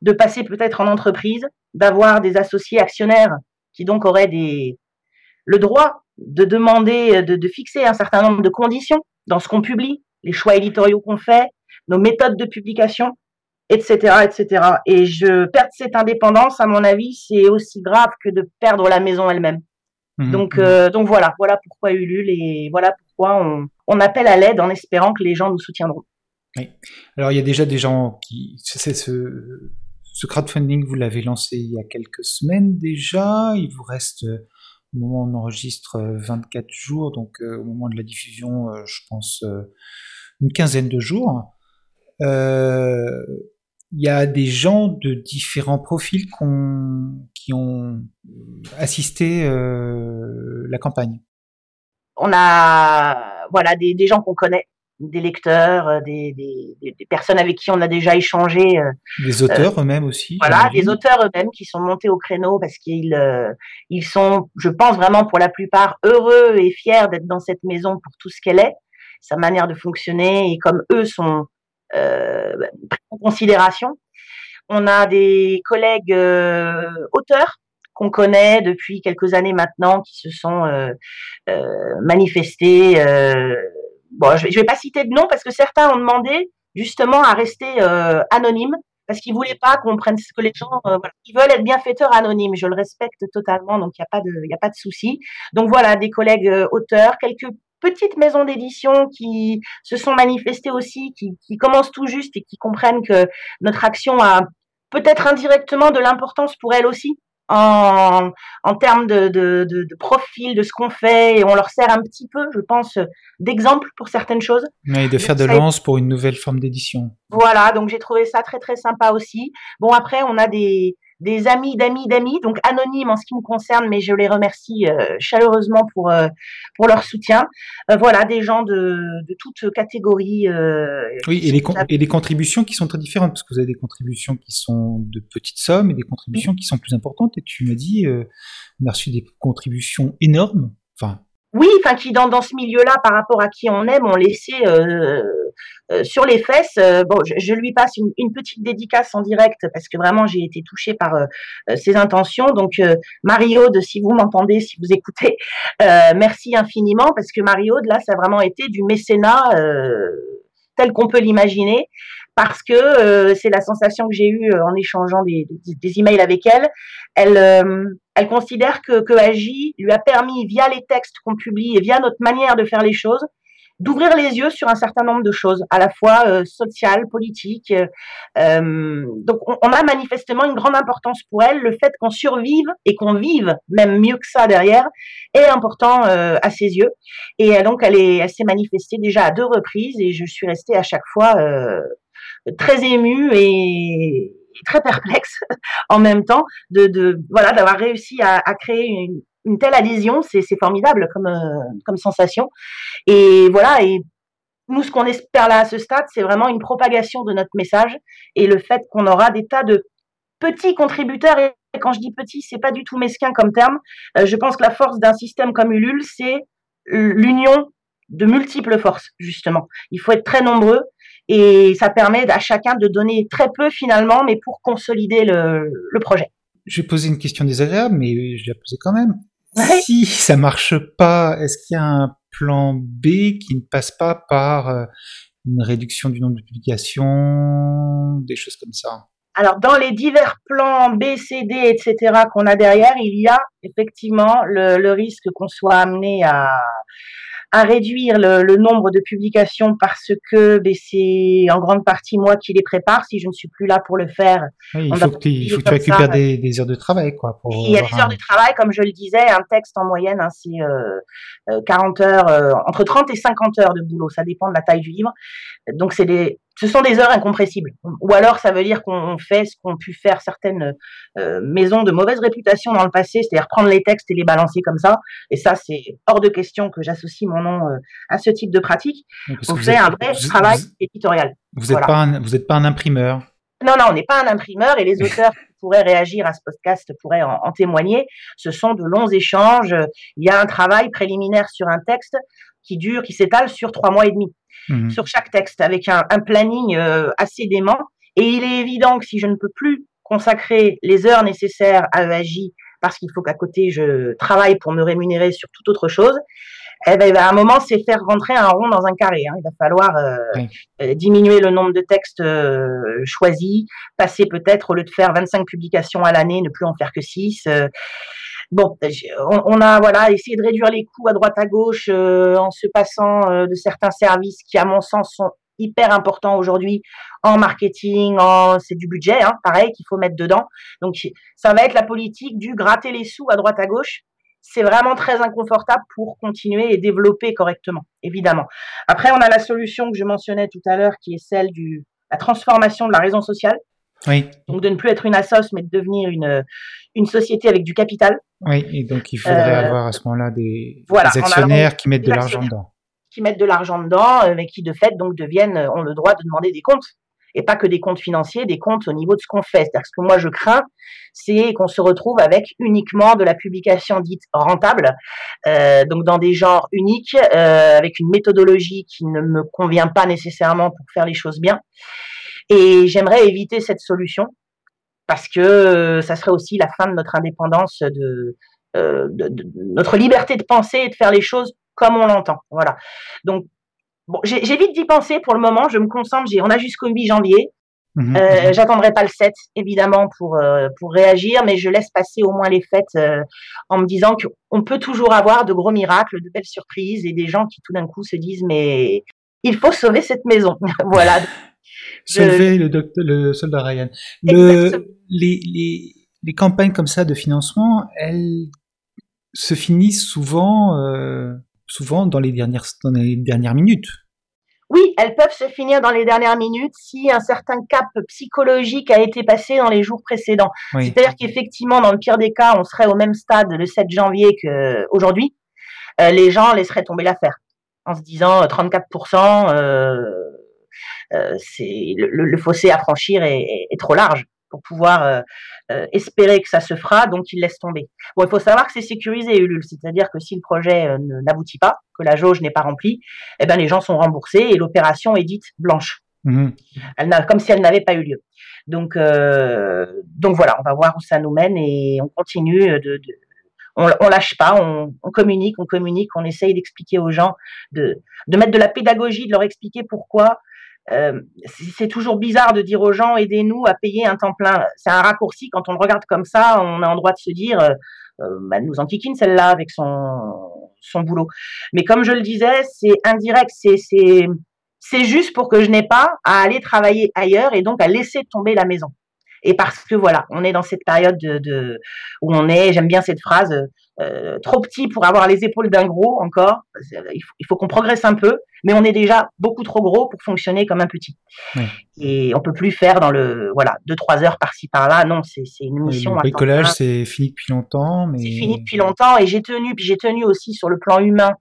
B: de passer peut-être en entreprise, d'avoir des associés actionnaires qui donc auraient des, le droit de demander, de, de, fixer un certain nombre de conditions dans ce qu'on publie, les choix éditoriaux qu'on fait, nos méthodes de publication, etc., etc. Et je perds cette indépendance, à mon avis, c'est aussi grave que de perdre la maison elle-même. Mmh, donc, mmh. Euh, donc voilà, voilà pourquoi Ulule et voilà pourquoi on, on appelle à l'aide en espérant que les gens nous soutiendront.
A: Oui. Alors il y a déjà des gens qui, c'est ce, Ce crowdfunding, vous l'avez lancé il y a quelques semaines déjà. Il vous reste, au moment où on enregistre, 24 jours. Donc, au moment de la diffusion, je pense, une quinzaine de jours. Euh, il y a des gens de différents profils qui ont assisté euh, la campagne.
B: On a voilà des, gens qu'on connaît, des lecteurs, euh, des, personnes avec qui on a déjà échangé. Euh,
A: des auteurs eux-mêmes aussi.
B: Voilà, des auteurs eux-mêmes qui sont montés au créneau parce qu'ils ils sont, je pense vraiment pour la plupart, heureux et fiers d'être dans cette maison pour tout ce qu'elle est, sa manière de fonctionner et comme eux sont euh, en considération. On a des collègues euh, auteurs qu'on connaît depuis quelques années maintenant qui se sont euh, manifestés. Bon, je ne vais pas citer de nom parce que certains ont demandé justement à rester anonymes parce qu'ils voulaient pas qu'on prenne ce que les gens ils veulent être bienfaiteurs anonymes. Je le respecte totalement, donc il n'y a pas de il a pas de souci. Donc voilà, des collègues auteurs, quelques petites maisons d'édition qui se sont manifestées aussi, qui, qui commencent tout juste et qui comprennent que notre action a peut-être indirectement de l'importance pour elles aussi en, en termes de, de, de, de profil de ce qu'on fait et on leur sert un petit peu, je pense, d'exemple pour certaines choses.
A: Et de faire de lance pour une nouvelle forme d'édition.
B: Voilà, donc j'ai trouvé ça très très sympa aussi. Bon après, on a des des amis d'amis d'amis, donc anonymes en ce qui me concerne, mais je les remercie euh, chaleureusement pour euh, pour leur soutien. Euh, voilà, des gens de, de toutes catégories.
A: oui, et les, et les contributions qui sont très différentes, parce que vous avez des contributions qui sont de petites sommes et des contributions qui sont plus importantes. Et tu m'as dit, on a reçu des contributions énormes.
B: Oui, enfin qui dans, dans ce milieu-là, par rapport à qui on aime, ont laissé euh, euh, sur les fesses. Euh, bon, je, lui passe une, petite dédicace en direct parce que vraiment j'ai été touchée par ses intentions. Donc Marie-Aude, si vous m'entendez, si vous écoutez, merci infiniment parce que Marie-Aude, là, ça a vraiment été du mécénat tel qu'on peut l'imaginer parce que c'est la sensation que j'ai eue en échangeant des, des, des, emails avec elle. Elle elle considère que, que Agi lui a permis, via les textes qu'on publie et via notre manière de faire les choses, d'ouvrir les yeux sur un certain nombre de choses, à la fois euh, sociales, politiques. Euh, euh, donc, on, a manifestement une grande importance pour elle. Le fait qu'on survive et qu'on vive, même mieux que ça derrière, est important à ses yeux. Et donc, elle est, elle s'est manifestée déjà à deux reprises et je suis restée à chaque fois très émue et, très perplexe [LAUGHS] en même temps de, de voilà d'avoir réussi à, créer une, telle adhésion, c'est formidable comme euh, comme sensation. Et voilà et nous, ce qu'on espère là à ce stade, c'est vraiment une propagation de notre message et le fait qu'on aura des tas de petits contributeurs. Et quand je dis petits, c'est pas du tout mesquin comme terme. Euh, je pense que la force d'un système comme Ulule, c'est l'union de multiples forces, justement. Il faut être très nombreux et ça permet à chacun de donner très peu finalement, mais pour consolider le, projet.
A: Je vais poser une question désagréable, mais je vais la poser quand même. Si ça marche pas, est-ce qu'il y a un plan B qui ne passe pas par euh, une réduction du nombre de publications, des choses comme ça?
B: Alors, dans les divers plans B, C, D, etc. qu'on a derrière, il y a effectivement le risque qu'on soit amené à, à réduire le, le, nombre de publications parce que ben, c'est en grande partie moi qui les prépare. Si je ne suis plus là pour le faire,
A: il faut, que, il faut que tu récupères des, des, heures de travail. Quoi,
B: pour il y a des heures de travail, comme je le disais, un texte en moyenne, hein, c'est euh, 40 euh, heures, euh, entre 30 et 50 heures de boulot, ça dépend de la taille du livre. Donc c'est des ce sont des heures incompressibles. Ou alors, ça veut dire qu'on fait ce qu'ont pu faire certaines euh, maisons de mauvaise réputation dans le passé, c'est-à-dire prendre les textes et les balancer comme ça. Et ça, c'est hors de question que j'associe mon nom euh, à ce type de pratique. on fait un vrai travail éditorial.
A: Vous n'êtes pas, un, pas un imprimeur
B: Non, non, on n'est pas un imprimeur et les [LAUGHS] auteurs qui pourraient réagir à ce podcast pourraient en, en témoigner. Ce sont de longs échanges. Il y a un travail préliminaire sur un texte qui dure, qui s'étale sur trois mois et demi. Mhm. sur chaque texte avec un, un planning euh, assez dément. Et il est évident que si je ne peux plus consacrer les heures nécessaires à EAJ parce qu'il faut qu'à côté je travaille pour me rémunérer sur toute autre chose, eh ben, à un moment, c'est faire rentrer un rond dans un carré. Hein. Il va falloir euh, euh, diminuer le nombre de textes choisis, passer peut-être, au lieu de faire 25 publications à l'année, ne plus en faire que 6. Bon, on, a voilà essayé de réduire les coûts à droite à gauche euh, en se passant euh, de certains services qui, à mon sens, sont hyper important aujourd'hui en marketing, en c'est du budget, hein, pareil qu'il faut mettre dedans. Donc ça va être la politique du gratter les sous à droite à gauche. C'est vraiment très inconfortable pour continuer et développer correctement, évidemment. Après, on a la solution que je mentionnais tout à l'heure, qui est celle du la transformation de la raison sociale.
A: Oui.
B: Donc de ne plus être une assoce, mais de devenir une, une société avec du capital.
A: Oui, et donc il faudrait euh, avoir à ce moment-là des, actionnaires qui mettent de l'argent dedans.
B: Qui mettent de l'argent dedans, euh, mais qui de fait donc deviennent, euh, ont le droit de demander des comptes. Et pas que des comptes financiers, des comptes au niveau de ce qu'on fait. C'est-à-dire ce que moi je crains, c'est qu'on se retrouve avec uniquement de la publication dite rentable, euh, donc dans des genres uniques, euh, avec une méthodologie qui ne me convient pas nécessairement pour faire les choses bien. Et j'aimerais éviter cette solution parce que euh, ça serait aussi la fin de notre indépendance, de, euh, de, notre liberté de penser et de faire les choses comme on l'entend. Voilà. Donc, bon, j'évite d'y penser pour le moment. Je me concentre. On a jusqu'au 8 janvier. Mmh euh, mmh J'attendrai pas le 7 évidemment pour euh, pour réagir, mais je laisse passer au moins les fêtes euh, en me disant qu'on peut toujours avoir de gros miracles, de belles surprises et des gens qui tout d'un coup se disent mais il faut sauver cette maison. [LAUGHS] voilà.
A: Sauver le, docteur, le soldat Ryan. Le, les, les, les, campagnes comme ça de financement, elles se finissent souvent, euh, souvent dans les, dernières, dans les dernières minutes.
B: Oui, elles peuvent se finir dans les dernières minutes si un certain cap psychologique a été passé dans les jours précédents. C'est-à-dire qu'effectivement, dans le pire des cas, on serait au même stade le 7 janvier qu'aujourd'hui. Euh, les gens laisseraient tomber l'affaire en se disant 34%, euh, euh, c'est le, fossé à franchir est, trop large pour pouvoir euh, euh, espérer que ça se fera, donc ils laissent tomber. Bon, il faut savoir que c'est sécurisé Ulule, c'est-à-dire que si le projet n'aboutit pas, que la jauge n'est pas remplie, eh ben les gens sont remboursés et l'opération est dite blanche. Mmh. Elle comme si elle n'avait pas eu lieu. Donc, donc voilà, on va voir où ça nous mène et on continue de, on, on lâche pas, on, on, communique, on communique, on essaye d'expliquer aux gens, de, de mettre de la pédagogie, de leur expliquer pourquoi euh, c'est toujours bizarre de dire aux gens aidez-nous à payer un temps plein. C'est un raccourci quand on le regarde comme ça, on a en droit de se dire euh, euh bah, nous enquiquine celle-là avec son son boulot. Mais comme je le disais, c'est indirect, c'est juste pour que je n'ai pas à aller travailler ailleurs et donc à laisser tomber la maison. Et parce que voilà, on est dans cette période de, où on est, j'aime bien cette phrase, euh, trop petit pour avoir les épaules d'un gros encore. Il faut, qu'on progresse un peu, mais on est déjà beaucoup trop gros pour fonctionner comme un petit. Et on peut plus faire dans le voilà deux trois heures par-ci par-là. Non, c'est une mission.
A: le bricolage, c'est fini depuis longtemps, mais
B: c'est fini depuis longtemps. Et j'ai tenu, puis j'ai tenu aussi sur le plan humain.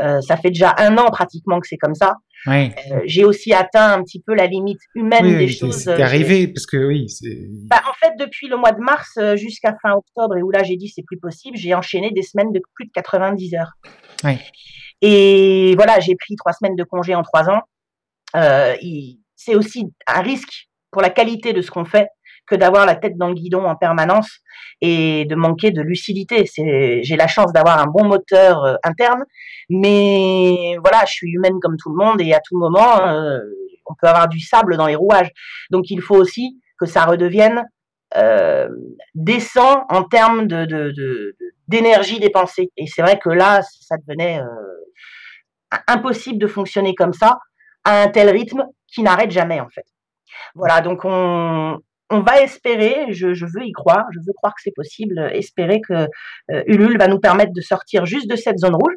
B: Euh, ça fait déjà un an pratiquement que c'est comme ça. Euh, j'ai aussi atteint un petit peu la limite humaine des choses.
A: C'est arrivé parce que oui.
B: Bah, en fait, depuis le mois de mars euh, jusqu'à fin octobre et où là j'ai dit c'est plus possible, j'ai enchaîné des semaines de plus de 90 heures. Et voilà, j'ai pris trois semaines de congé en trois ans. Euh, c'est aussi un risque pour la qualité de ce qu'on fait que d'avoir la tête dans le guidon en permanence et de manquer de lucidité. J'ai la chance d'avoir un bon moteur euh, interne, mais voilà, je suis humaine comme tout le monde et à tout moment, euh, on peut avoir du sable dans les rouages. Donc il faut aussi que ça redevienne euh, décent en termes d'énergie dépensée. Et c'est vrai que là, ça devenait impossible de fonctionner comme ça à un tel rythme qui n'arrête jamais en fait. Voilà, donc on, on va espérer, je, veux y croire, je veux croire que c'est possible, espérer que euh, Ulule va nous permettre de sortir juste de cette zone rouge.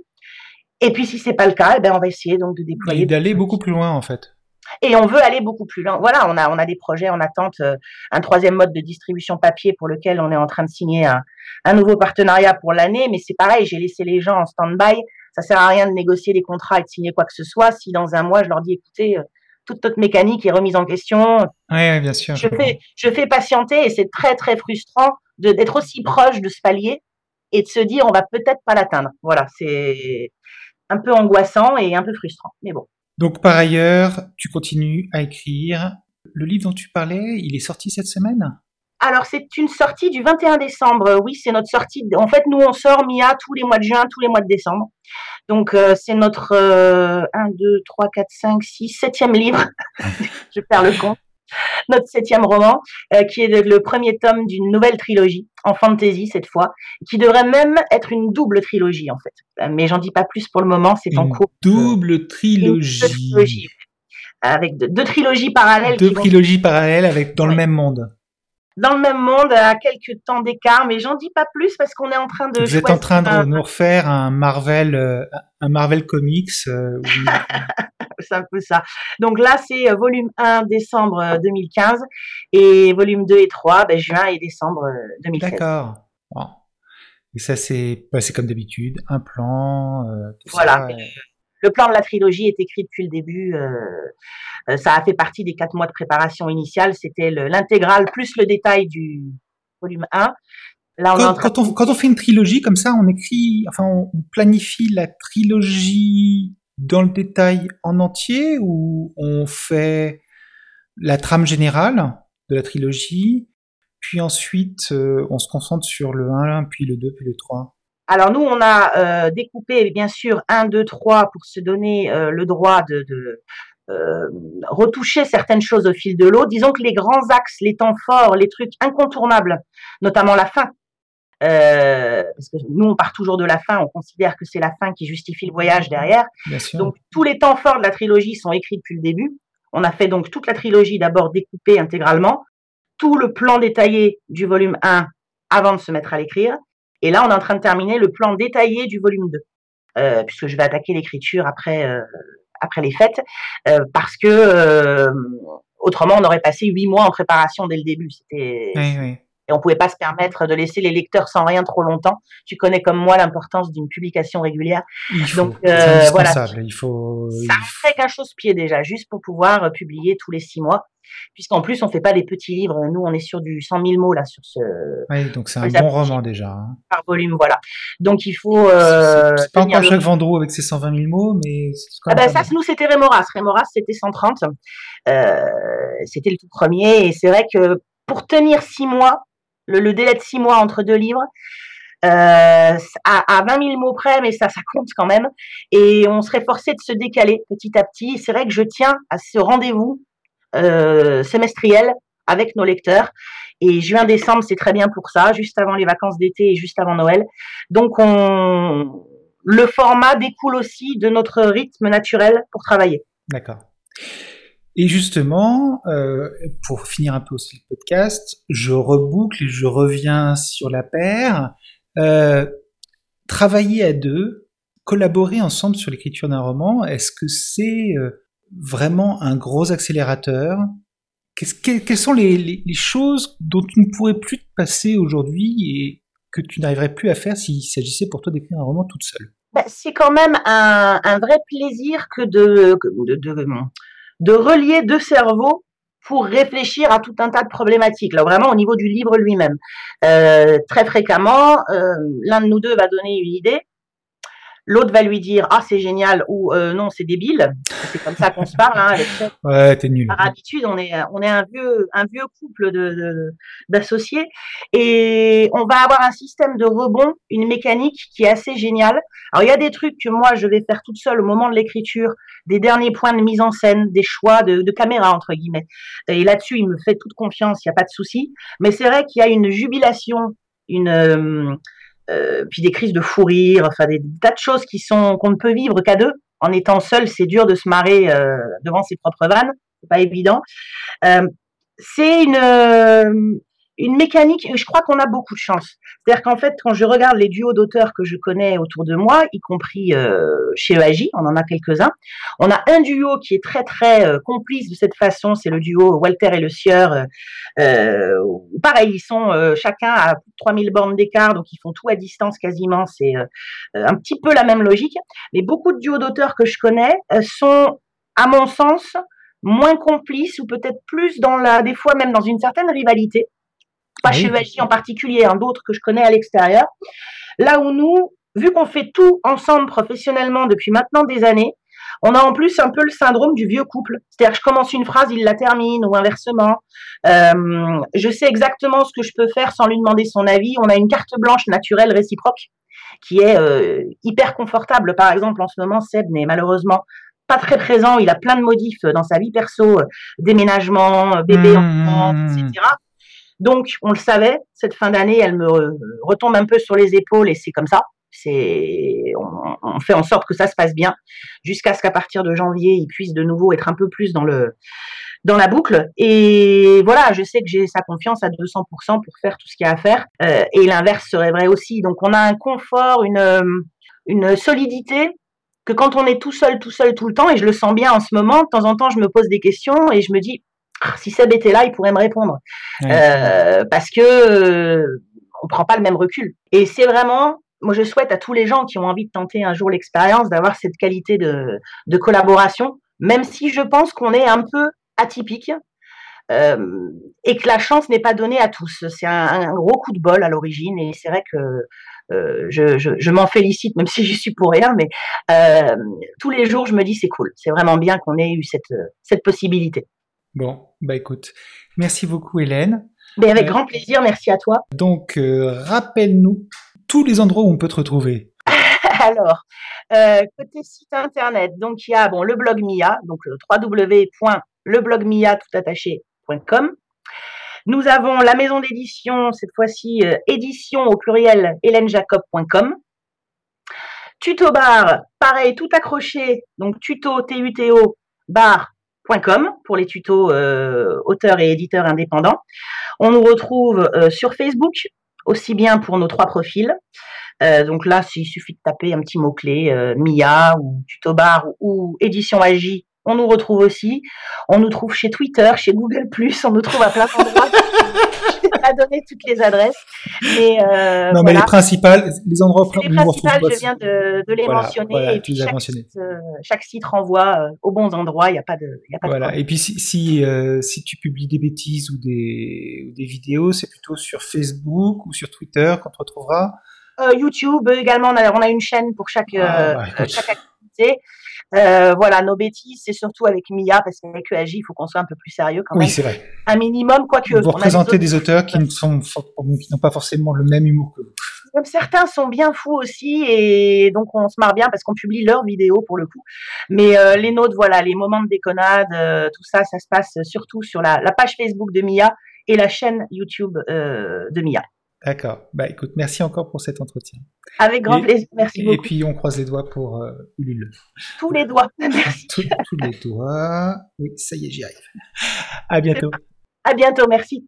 B: Et puis si c'est pas le cas, eh ben on va essayer donc de déployer.
A: Et d'aller beaucoup plus loin en fait.
B: Et on veut aller beaucoup plus loin. Voilà, on a on a des projets en attente, euh, un troisième mode de distribution papier pour lequel on est en train de signer un, un nouveau partenariat pour l'année. Mais c'est pareil, j'ai laissé les gens en stand-by. Ça sert à rien de négocier des contrats et de signer quoi que ce soit si dans un mois je leur dis écoutez euh, toute notre mécanique est remise en question.
A: Oui, bien sûr.
B: Je, fais, je fais patienter et c'est très, très frustrant d'être aussi proche de ce palier et de se dire on va peut-être pas l'atteindre. Voilà, c'est un peu angoissant et un peu frustrant, mais bon.
A: Donc par ailleurs, tu continues à écrire. Le livre dont tu parlais, il est sorti cette semaine?
B: Alors, c'est une sortie du 21 décembre. Oui, c'est notre sortie. En fait, nous, on sort MIA tous les mois de juin, tous les mois de décembre. Donc, euh, c'est notre 1, 2, 3, 4, 5, 6, septième livre. [LAUGHS] Je perds le compte. Notre septième roman, euh, qui est le premier tome d'une nouvelle trilogie, en fantasy cette fois, qui devrait même être une double trilogie, en fait. Mais j'en dis pas plus pour le moment, c'est en cours.
A: Double trilogie. Double trilogie
B: avec deux, trilogies parallèles.
A: Deux trilogies parallèles avec dans le même monde
B: dans le même monde à quelques temps d'écart, mais j'en dis pas plus parce qu'on est en train de.
A: Vous êtes en train de nous refaire un Marvel, euh, un Marvel Comics. Euh, [LAUGHS]
B: c'est un peu ça. Donc là, c'est euh, volume 1 décembre 2015 et volume 2 et 3 ben, juin et décembre 2016.
A: D'accord. Et ça, c'est bah, comme d'habitude, un plan.
B: voilà. Le plan de la trilogie est écrit depuis le début. Euh, ça a fait partie des quatre mois de préparation initiale. C'était l'intégrale plus le détail du volume 1.
A: Là, on quand, on, quand, on, fait une trilogie comme ça, on écrit, enfin, on, planifie la trilogie dans le détail en entier ou on fait la trame générale de la trilogie, puis ensuite euh, on se concentre sur le 1, puis le 2, puis le 3
B: alors nous, on a euh, découpé bien sûr 1, 2, 3 pour se donner le droit de, de, euh, retoucher certaines choses au fil de l'eau. Disons que les grands axes, les temps forts, les trucs incontournables, notamment la fin. Euh, parce que nous, on part toujours de la fin, on considère que c'est la fin qui justifie le voyage derrière. Donc tous les temps forts de la trilogie sont écrits depuis le début. On a fait donc toute la trilogie d'abord découpée intégralement, tout le plan détaillé du volume 1 avant de se mettre à l'écrire. Et là, on est en train de terminer le plan détaillé du volume 2, euh, puisque je vais attaquer l'écriture après euh, après les fêtes, euh, parce que euh, autrement on aurait passé huit mois en préparation dès le début. C'était et on pouvait pas se permettre de laisser les lecteurs sans rien trop longtemps. Tu connais comme moi l'importance d'une publication régulière.
A: Il faut, Donc euh, voilà, il faut.
B: Ça fait qu'un chausse-pied déjà, juste pour pouvoir publier tous les six mois, puisqu'en plus on fait pas des petits livres. Nous, on est sur du 100 000 mots là sur ce.
A: Oui, donc c'est un bon roman déjà. Hein.
B: Par volume, voilà. Donc il faut. Euh,
A: c'est pas encore chaque Vendreau avec ses 120 000 mots, mais.
B: Ah ben ça, nous c'était Rémoras. Rémoras c'était 130. Euh, c'était le tout premier, et c'est vrai que pour tenir six mois, le, délai de six mois entre deux livres. Euh, à, 20 000 mots près, mais ça, ça compte quand même. Et on serait forcé de se décaler petit à petit. C'est vrai que je tiens à ce rendez-vous euh, semestriel avec nos lecteurs. Et juin-décembre, c'est très bien pour ça, juste avant les vacances d'été et juste avant Noël. Donc, on... le format découle aussi de notre rythme naturel pour travailler.
A: D'accord. Et justement, euh, pour finir un peu aussi le podcast, je reboucle et je reviens sur la paire. Euh, travailler à deux, collaborer ensemble sur l'écriture d'un roman, est-ce que c'est euh, vraiment un gros accélérateur. Quelles sont les, choses dont tu ne pourrais plus te passer aujourd'hui et que tu n'arriverais plus à faire s'il s'agissait pour toi d'écrire un roman toute seule?
B: Bah, C'est quand même un, vrai plaisir que de relier deux cerveaux pour réfléchir à tout un tas de problématiques, là vraiment au niveau du livre lui-même. Euh, très fréquemment, euh, l'un de nous deux va donner une idée, L'autre va lui dire ah c'est génial ou euh, non c'est débile. C'est comme ça qu'on se parle. Hein, avec [LAUGHS]
A: ouais t'es nul.
B: Par habitude on est on est un vieux un vieux couple de d'associés et on va avoir un système de rebond, une mécanique qui est assez géniale. Alors il y a des trucs que moi je vais faire toute seule au moment de l'écriture, des derniers points de mise en scène, des choix de, de caméra entre guillemets. Et là-dessus il me fait toute confiance, il y a pas de souci. Mais c'est vrai qu'il y a une jubilation, une euh, euh, puis des crises de fou rire, enfin des, tas de choses qui sont qu'on ne peut vivre qu'à deux. En étant seul, c'est dur de se marrer euh, devant ses propres vannes, c'est pas évident. Euh, c'est une une mécanique, je crois qu'on a beaucoup de chance. C'est-à-dire qu'en fait, quand je regarde les duos d'auteurs que je connais autour de moi, y compris euh, chez EAJ, on en a quelques-uns, on a un duo qui est très très euh, complice de cette façon, c'est le duo Walter et Le Sieur. Euh, pareil, ils sont chacun à 3000 bornes d'écart, donc ils font tout à distance quasiment, c'est un petit peu la même logique. Mais beaucoup de duos d'auteurs que je connais sont, à mon sens, moins complices ou peut-être plus dans la, des fois même dans une certaine rivalité pas chez en particulier, hein, d'autres que je connais à l'extérieur. Là où nous, vu qu'on fait tout ensemble professionnellement depuis maintenant des années, on a en plus un peu le syndrome du vieux couple. C'est-à-dire que je commence une phrase, il la termine, ou inversement. Euh, je sais exactement ce que je peux faire sans lui demander son avis. On a une carte blanche naturelle réciproque qui est euh, hyper confortable. Par exemple, en ce moment, Seb n'est malheureusement pas très présent. Il a plein de modifs dans sa vie perso, euh, déménagement, bébé, mmh. enfant, etc. Donc, on le savait, cette fin d'année, elle me retombe un peu sur les épaules et c'est comme ça. C'est, on, fait en sorte que ça se passe bien jusqu'à ce qu'à partir de janvier, il puisse de nouveau être un peu plus dans le dans la boucle. Et voilà, je sais que j'ai sa confiance à 200% pour faire tout ce qu'il y a à faire. Euh, et l'inverse serait vrai aussi. Donc on a un confort, une une solidité que quand on est tout seul, tout seul, tout le temps, et je le sens bien en ce moment, de temps en temps, je me pose des questions et je me dis, si Seb était là, il pourrait me répondre. Euh, parce que euh, on prend pas le même recul. Et c'est vraiment, moi je souhaite à tous les gens qui ont envie de tenter un jour l'expérience d'avoir cette qualité de, de collaboration, même si je pense qu'on est un peu atypique. Euh, et que la chance n'est pas donnée à tous. C'est un, un, gros coup de bol à l'origine et c'est vrai que euh, je, je, je m'en félicite, même si j'y suis pour rien, mais euh, tous les jours, je me dis c'est cool. C'est vraiment bien qu'on ait eu cette, cette possibilité.
A: Bon, bah écoute, merci beaucoup Hélène.
B: Mais avec euh, grand plaisir, merci à toi.
A: Donc, euh, rappelle-nous tous les endroits où on peut te retrouver. [LAUGHS]
B: Alors, euh, côté site internet, donc il y a bon le blog Mia, donc www.leblogmia.com. Nous avons la maison d'édition, cette fois-ci édition au pluriel hélènejacob.com. Tuto bar, pareil, tout accroché, donc tuto, T-U-T-O, pour les tutos euh, auteurs et éditeurs indépendants. On nous retrouve euh, sur Facebook, aussi bien pour nos trois profils. Euh, donc là, il suffit de taper un petit mot-clé, Mia ou Tuto Bar ou, Édition Agi on nous retrouve aussi. On nous trouve chez Twitter, chez Google+, on nous trouve à plein d'endroits. [LAUGHS] [LAUGHS] je vais pas donner toutes les adresses. Mais, euh,
A: non, mais les principales, les endroits
B: les principales, je viens de, de les mentionner. et puis chaque, site, euh, chaque, site, renvoie euh, aux bons endroits. Il n'y a pas de, y a pas
A: voilà. Et puis si si, euh, si, tu publies des bêtises ou des, ou des vidéos, c'est plutôt sur Facebook ou sur Twitter qu'on te retrouvera.
B: YouTube également. On a, on a, une chaîne pour chaque, ah, bah, chaque activité. Euh, voilà, nos bêtises, c'est surtout avec Mia, parce qu'avec EAJ, il faut qu'on soit un peu plus sérieux quand même.
A: Oui, c'est vrai.
B: Un minimum, quoique.
A: Vous représentez des auteurs qui ne sont, qui n'ont pas forcément le même humour que vous.
B: Comme certains sont bien fous aussi, et donc on se marre bien parce qu'on publie leurs vidéos pour le coup. Mais euh, les nôtres, voilà, les moments de déconnade, euh, tout ça, ça se passe surtout sur la, la, page Facebook de Mia et la chaîne YouTube euh, de Mia.
A: D'accord. Bah écoute, merci encore pour cet entretien.
B: Avec grand plaisir, merci beaucoup.
A: Et puis on croise les doigts pour euh, Ulule.
B: Tous les doigts, [LAUGHS] merci.
A: tous, tous les doigts. Oui, ça y est, j'y arrive. À bientôt.
B: À bientôt, merci.